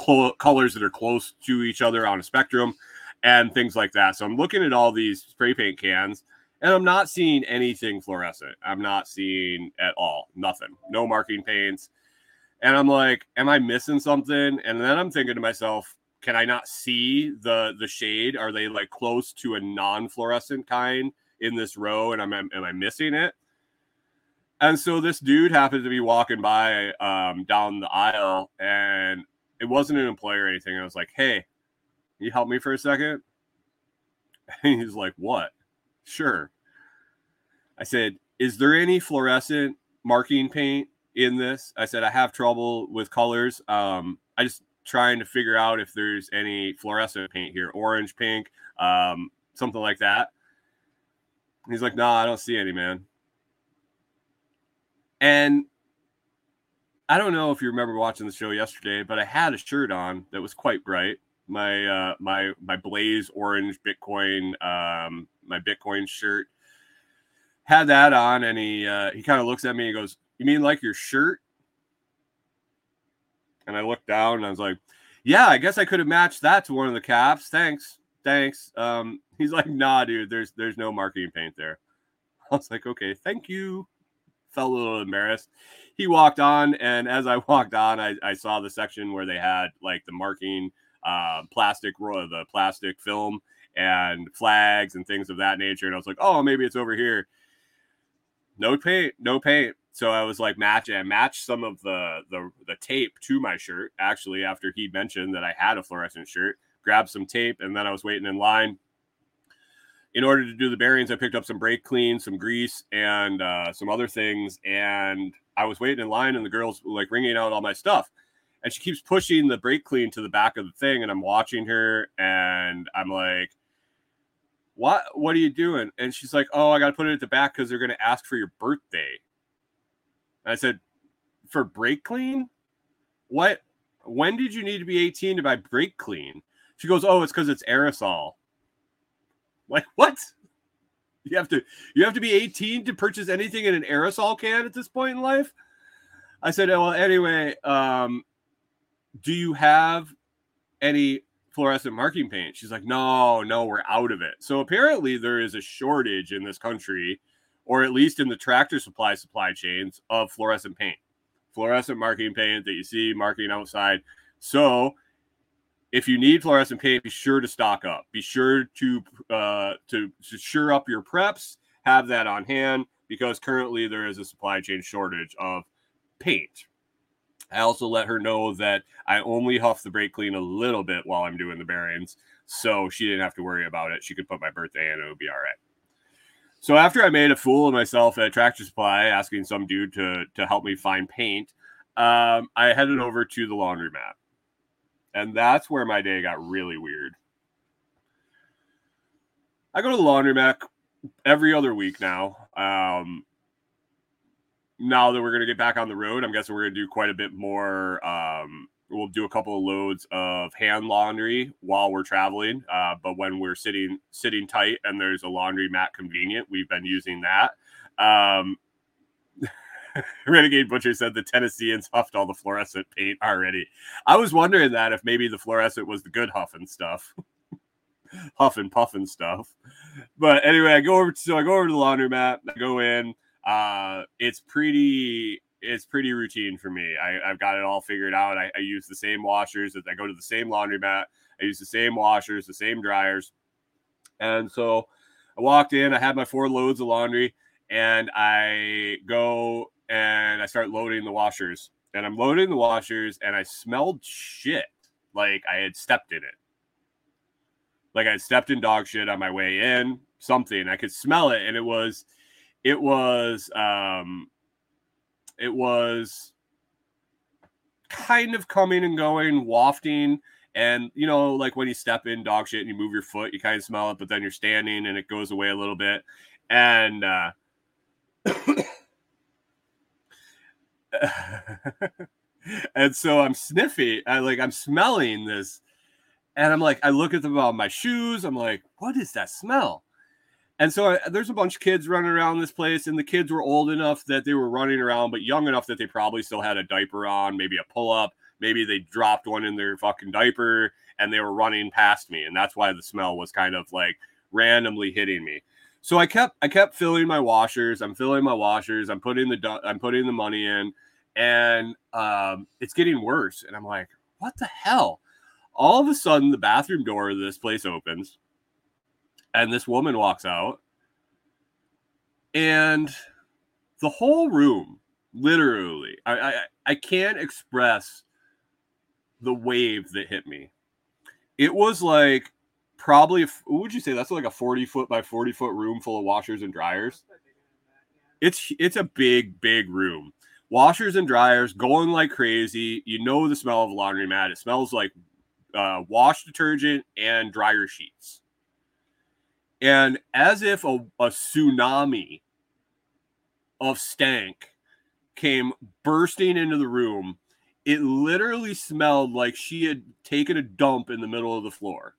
cl- colors that are close to each other on a spectrum and things like that. So I'm looking at all these spray paint cans and I'm not seeing anything fluorescent. I'm not seeing at all nothing. No marking paints. And I'm like, am I missing something? And then I'm thinking to myself, can I not see the the shade? Are they like close to a non-fluorescent kind in this row? And I'm am I missing it? And so this dude happened to be walking by um, down the aisle, and it wasn't an employee or anything. I was like, "Hey, you help me for a second? And he's like, "What?" Sure. I said, "Is there any fluorescent marking paint in this?" I said, "I have trouble with colors. Um, I just trying to figure out if there's any fluorescent paint here, orange, pink, um, something like that. he's like, "No, nah, I don't see any, man." And I don't know if you remember watching the show yesterday, but I had a shirt on that was quite bright. my uh, my my blaze orange Bitcoin um, my Bitcoin shirt. Had that on, and he uh, he kind of looks at me and goes, "You mean like your shirt?" And I looked down and I was like, "Yeah, I guess I could have matched that to one of the caps. Thanks, thanks." Um, he's like, "Nah, dude, there's there's no marketing paint there." I was like, "Okay, thank you." Felt a little embarrassed. He walked on, and as I walked on, I, I saw the section where they had like the marking uh, plastic the plastic film and flags and things of that nature. And I was like, oh, maybe it's over here. No paint, no paint. So I was like, match and match some of the, the the tape to my shirt. Actually, after he mentioned that I had a fluorescent shirt, grabbed some tape, and then I was waiting in line. In order to do the bearings, I picked up some brake clean, some grease, and uh, some other things. And I was waiting in line, and the girls like ringing out all my stuff and she keeps pushing the brake clean to the back of the thing and i'm watching her and i'm like what what are you doing and she's like oh i gotta put it at the back because they're gonna ask for your birthday i said for brake clean? What? When did you need to be 18 to buy brake clean? She goes oh it's because it's aerosol. Like what? You have to you have to be 18 to purchase anything in an aerosol can at this point in life? I said oh, well anyway um do you have any fluorescent marking paint? She's like, no, no, we're out of it. So apparently there is a shortage in this country, or at least in the tractor supply supply chains of fluorescent paint, fluorescent marking paint that you see marking outside. So if you need fluorescent paint, be sure to stock up. Be sure to uh, to, to sure up your preps. Have that on hand because currently there is a supply chain shortage of paint I also let her know that I only huff the brake clean a little bit while I'm doing the bearings. So she didn't have to worry about it. She could put my birthday in it would be all right. So after I made a fool of myself at Tractor Supply, asking some dude to, to help me find paint, um, I headed over to the laundromat. And that's where my day got really weird. I go to the laundromat every other week now. Um, now that we're going to get back on the road, I'm guessing we're going to do quite a bit more. Um, we'll do a couple of loads of hand laundry while we're traveling. Uh, but when we're sitting sitting tight and there's a laundry mat convenient, we've been using that. Um, Renegade Butcher said the Tennesseans huffed all the fluorescent paint already. I was wondering that if maybe the fluorescent was the good huffing stuff. huff and puff stuff. But anyway, I go over to, so I go over to the laundromat, I go in, uh, it's pretty it's pretty routine for me. I, have got it all figured out. I, I, use the same washers. I go to the same laundromat. I use the same washers, the same dryers. And so I walked in. I had my four loads of laundry, and I go and I start loading the washers. And I'm loading the washers, and I smelled shit like I had stepped in it. Like I had stepped in dog shit on my way in. Something I could smell it, and it was it was um it was kind of coming and going, wafting. And you know, like when you step in dog shit and you move your foot, you kind of smell it, but then you're standing and it goes away a little bit. And uh and so I'm sniffy. I like I'm smelling this, and I'm like, I look at them on my shoes. I'm like, what is that smell? And so I, uh, there's a bunch of kids running around this place, and the kids were old enough that they were running around, but young enough that they probably still had a diaper on, maybe a pull up, maybe they dropped one in their fucking diaper and they were running past me. And that's why the smell was kind of like randomly hitting me. So I kept I kept filling my washers. I'm filling my washers. I'm putting the I'm putting the money in, and um, it's getting worse. And I'm like, what the hell? All of a sudden, the bathroom door of this place opens and this woman walks out. And the whole room literally I, I i can't express the wave that hit me. It was like probably what would you say? That's like a 40 foot by 40 foot room full of washers and dryers? It's it's a big big room. Washers and dryers going like crazy. You know the smell of a laundromat. It smells like uh, wash detergent and dryer sheets and as if a, a tsunami of stank came bursting into the room, it literally smelled like she had taken a dump in the middle of the floor.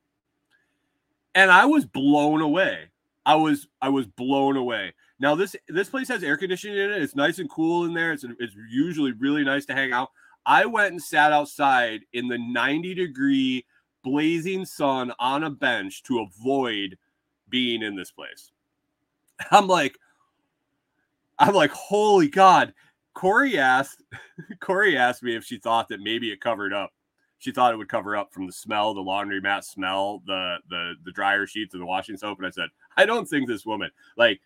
And I was blown away. I was I was blown away. Now this this place has air conditioning in it. It's nice and cool in there. It's it's usually really nice to hang out. I went and sat outside in the 90 degree blazing sun on a bench to avoid being in this place. I'm like, I'm like, holy God. Kori asked, Kori asked me if she thought that maybe it covered up. She thought it would cover up from the smell, the laundry mat smell, the the the dryer sheets, and the washing soap. And I said, I don't think this woman like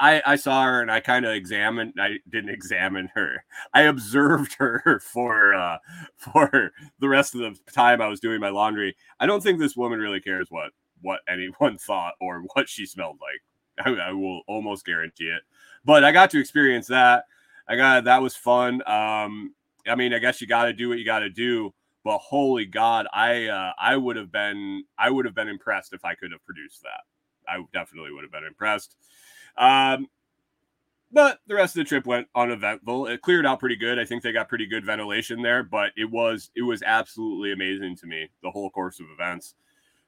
I, I saw her and I kind of examined. I didn't examine her. I observed her for uh, for the rest of the time I was doing my laundry. I don't think this woman really cares what what anyone thought or what she smelled like. I, I will almost guarantee it. But I got to experience that. I got that was fun. Um, I mean, I guess you got to do what you got to do. But holy God, I uh, I would have been I would have been impressed if I could have produced that. I definitely would have been impressed. Um, but the rest of the trip went uneventful. It cleared out pretty good. I think they got pretty good ventilation there, but it was it was absolutely amazing to me the whole course of events.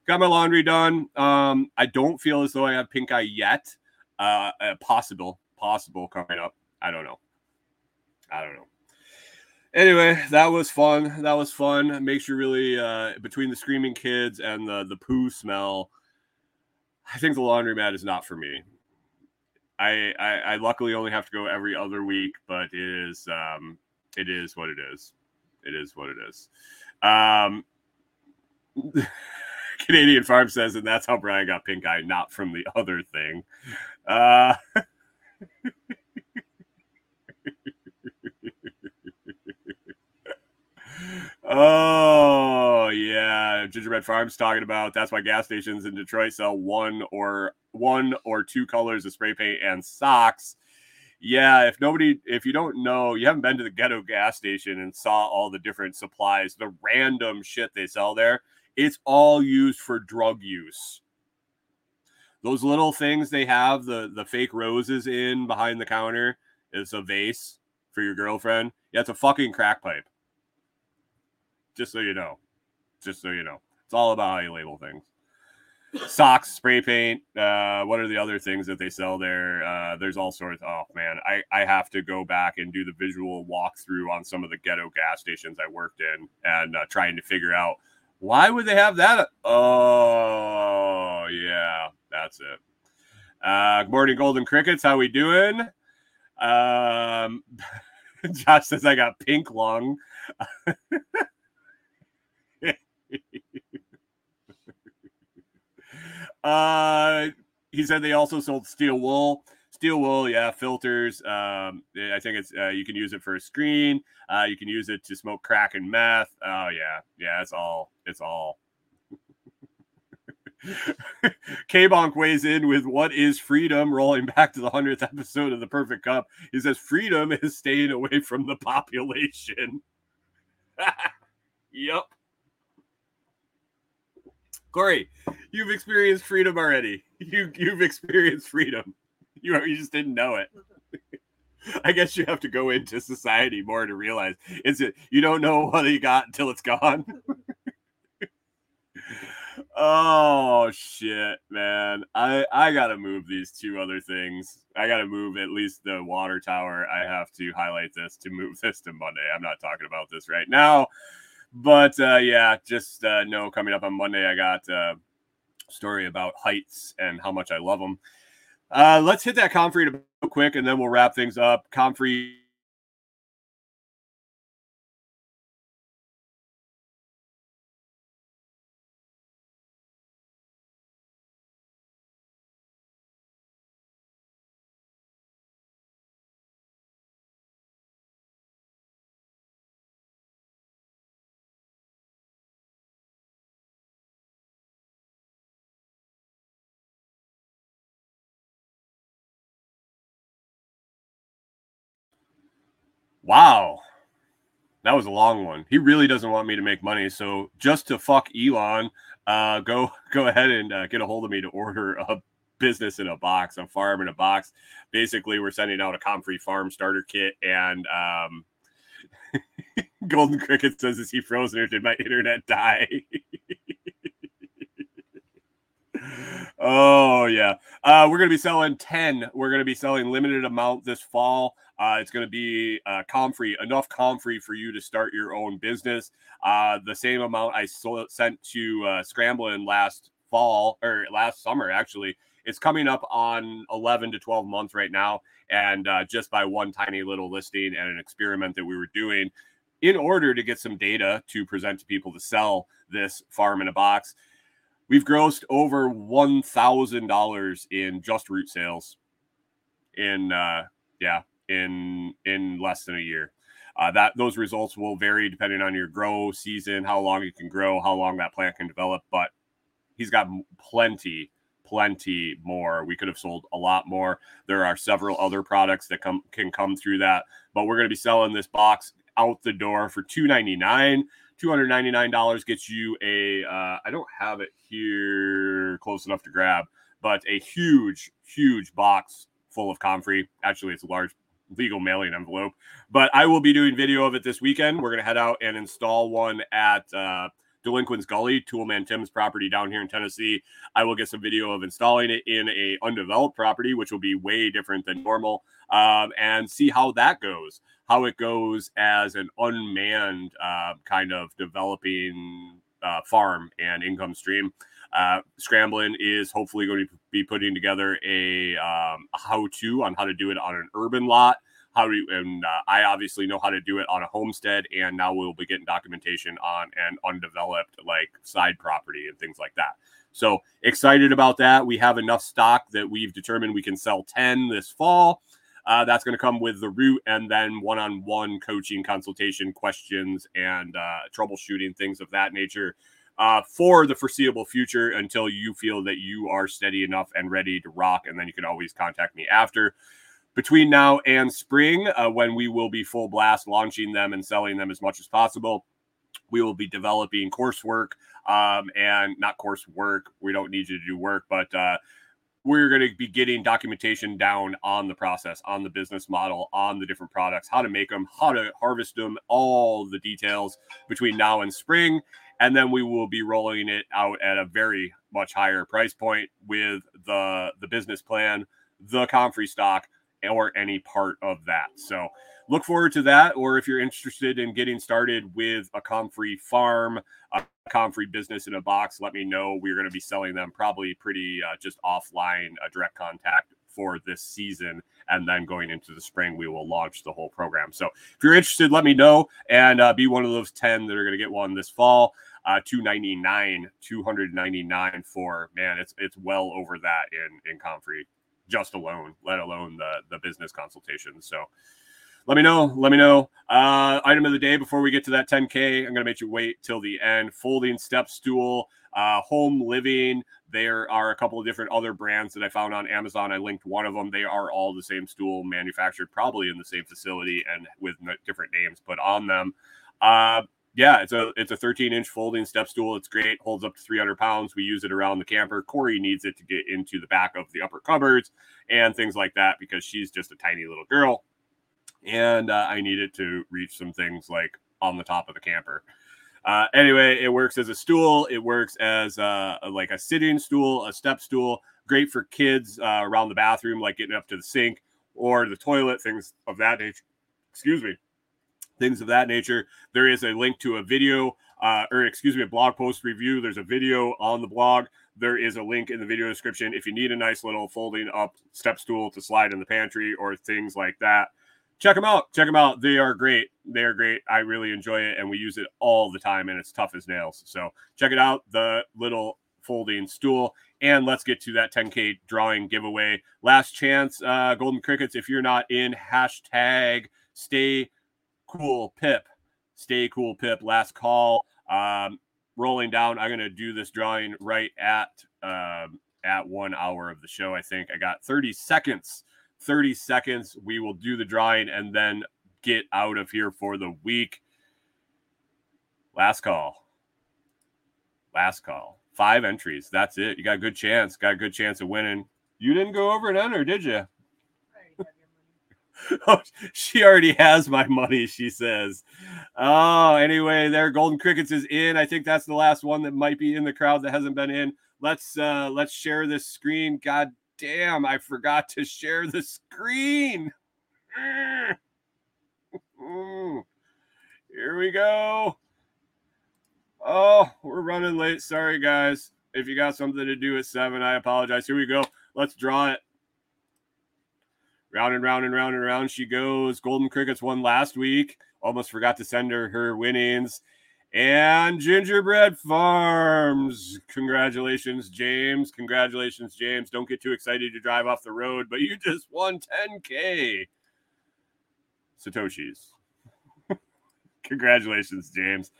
Got my laundry done. Um, I don't feel as though I have pink eye yet. Uh, uh, possible, possible coming up. I don't know. I don't know. Anyway, that was fun. That was fun. Makes you really uh, between the screaming kids and the the poo smell. I think the laundromat is not for me. I, I, I luckily only have to go every other week, but it is um it is what it is. It is what it is. Um Canadian Farm says, and that's how Brian got pink eye, not from the other thing. Uh Oh yeah, Gingerbread Farms talking about that's why gas stations in Detroit sell one or one or two colors of spray paint and socks. Yeah, if nobody, if you don't know, you haven't been to the ghetto gas station and saw all the different supplies, the random shit they sell there, it's all used for drug use. Those little things they have, the the fake roses in behind the counter, is a vase for your girlfriend. Yeah, it's a fucking crack pipe just so you know. Just so you know. It's all about how you label things. Socks, spray paint. Uh, what are the other things that they sell there? Uh, there's all sorts. Oh man, I, I have to go back and do the visual walkthrough on some of the ghetto gas stations I worked in and uh, trying to figure out why would they have that. Oh yeah, that's it. Uh, good morning, Golden Crickets. How we doing? Um, Josh says I got pink lung. uh, he said they also sold steel wool. Steel wool, yeah, filters. Um, I think it's uh, you can use it for a screen. Uh, you can use it to smoke crack and meth. Oh yeah, yeah, it's all it's all. K Bonk weighs in with what is freedom, rolling back to the hundredth episode of the Perfect Cup. He says freedom is staying away from the population. yep. Kori, you've experienced freedom already. You you've experienced freedom. You you just didn't know it. I guess you have to go into society more to realize it's it. You don't know what you got until it's gone. oh shit, man! I I gotta move these two other things. I gotta move at least the water tower. I have to highlight this to move this to Monday. I'm not talking about this right now. But uh, yeah, just uh, know coming up on Monday, I got a story about heights and how much I love them. Uh, let's hit that Comfrey real quick, and then we'll wrap things up. Comfrey Wow. That was a long one. He really doesn't want me to make money. So just to fuck Elon, uh, go go ahead and uh, get a hold of me to order a business in a box, a farm in a box. Basically, we're sending out a Comfrey farm starter kit and um, Golden Cricket says, "Is he frozen or did my internet die?" oh yeah, uh, we're gonna be selling ten. We're gonna be selling limited amount this fall. Uh, it's to be uh, comfrey, enough comfrey for you to start your own business. Uh, the same amount I sold, sent to uh, Scramblin last fall or last summer, actually. It's coming up on 11 to 12 months right now. And uh, just by one tiny little listing and an experiment that we were doing in order to get some data to present to people to sell this farm in a box, we've grossed over $1,000 in just root sales in, uh, yeah, in in less than a year. Uh, that those results will vary depending on your grow season, how long it can grow, how long that plant can develop. But he's got plenty, plenty more. We could have sold a lot more. There are several other products that come can come through that, but we're going to be selling this box out the door for two ninety nine. Two hundred ninety nine dollars gets you a. Uh, I don't have it here close enough to grab, but a huge, huge box full of comfrey. Actually, it's a large legal mailing envelope. But I will be doing video of it this weekend. We're going to head out and install one at uh, Delinquent's Gully, Toolman Tim's property down here in Tennessee. I will get some video of installing it in a undeveloped property, which will be way different than normal, um, and see how that goes. How it goes as an unmanned uh, kind of developing uh, farm and income stream. Uh, Scramblin is hopefully going to be putting together a, um, a how-to on how to do it on an urban lot. How to, and uh, I obviously know how to do it on a homestead, and now we'll be getting documentation on an undeveloped like side property and things like that. So excited about that. We have enough stock that we've determined we can sell 10 this fall. Uh, that's going to come with the root and then one on one coaching, consultation, questions, and uh, troubleshooting, things of that nature uh, for the foreseeable future until you feel that you are steady enough and ready to rock. And then you can always contact me after. Between now and spring, uh, when we will be full blast launching them and selling them as much as possible, we will be developing coursework um, and not coursework. We don't need you to do work, but uh, we're going to be getting documentation down on the process, on the business model, on the different products, how to make them, how to harvest them, all the details between now and spring and then we will be rolling it out at a very much higher price point with the the business plan, the comfrey stock, or any part of that. So look forward to that. Or if you're interested in getting started with a comfrey farm, a comfrey business in a box, let me know. We're going to be selling them probably pretty uh, just offline, a direct contact for this season. And then going into the spring, we will launch the whole program. So if you're interested, let me know and uh, be one of those 10 that are going to get one this fall uh, 299 299 for man it's it's well over that in in comfrey just alone let alone the the business consultations so let me know let me know. Uh item of the day before we get to that 10k i'm gonna make you wait till the end. Folding step stool uh home living. There are a couple of different other brands that i found on amazon. I linked one of them. They are all the same stool manufactured probably in the same facility and with different names put on them. Uh yeah, it's a it's a 13 inch folding step stool. It's great, holds up to 300 pounds. We use it around the camper. Kori needs it to get into the back of the upper cupboards and things like that because she's just a tiny little girl, and uh, I need it to reach some things like on the top of the camper. Uh, anyway, it works as a stool. It works as a, like a sitting stool, a step stool. Great for kids uh, around the bathroom, like getting up to the sink or the toilet, things of that nature. Excuse me things of that nature. There is a link to a video, uh, or excuse me, a blog post review. There's a video on the blog. There is a link in the video description if you need a nice little folding up step stool to slide in the pantry or things like that. Check them out. Check them out. They are great. They are great. I really enjoy it, and we use it all the time, and it's tough as nails. So check it out. The little folding stool. And let's get to that 10K drawing giveaway. Last chance, uh, Golden Crickets. If you're not in, hashtag stay cool pip. Stay cool pip. Last call. Um, rolling down. I'm gonna do this drawing right at um, at one hour of the show. I think I got 30 seconds. 30 seconds. We will do the drawing and then get out of here for the week. Last call. Last call. Five entries. That's it. You got a good chance. Got a good chance of winning. You didn't go over and enter, did you? oh, she already has my money, she says. Oh, anyway, there Golden Crickets is in. I think that's the last one that might be in the crowd that hasn't been in. Let's uh let's share this screen. God damn, I forgot to share the screen. Here we go. Oh, we're running late. Sorry, guys. If you got something to do at seven, I apologize. Here we go. Let's draw it. Round and round and round and round she goes. Golden Crickets won last week. Almost forgot to send her her winnings. And Gingerbread Farms. Congratulations, James. Congratulations, James. Don't get too excited to drive off the road, but you just won 10K. Satoshis. Congratulations, James.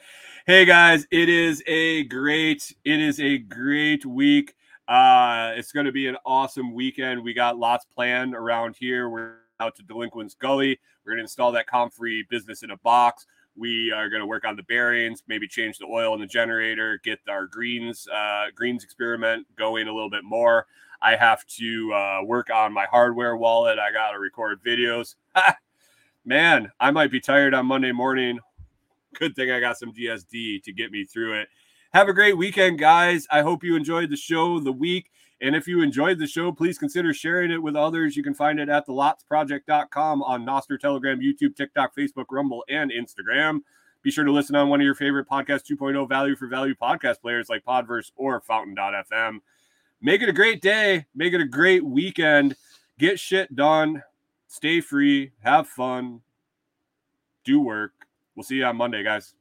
Hey guys, it is a great, it is a great week. Uh, it's going to be an awesome weekend. We got lots planned around here. We're out to Delinquent's Gully. We're going to install that Comfrey business in a box. We are going to work on the bearings, maybe change the oil in the generator, get our greens uh, greens experiment going a little bit more. I have to uh, work on my hardware wallet. I got to record videos. Man, I might be tired on Monday morning. Good thing I got some GSD to get me through it. Have a great weekend, guys. I hope you enjoyed the show, the week. And if you enjoyed the show, please consider sharing it with others. You can find it at thelotsproject.com on Nostr, Telegram, YouTube, TikTok, Facebook, Rumble, and Instagram. Be sure to listen on one of your favorite podcast 2.0 value for value podcast players like Podverse or Fountain.fm. Make it a great day. Make it a great weekend. Get shit done. Stay free. Have fun. Do work. We'll see you on Monday, guys.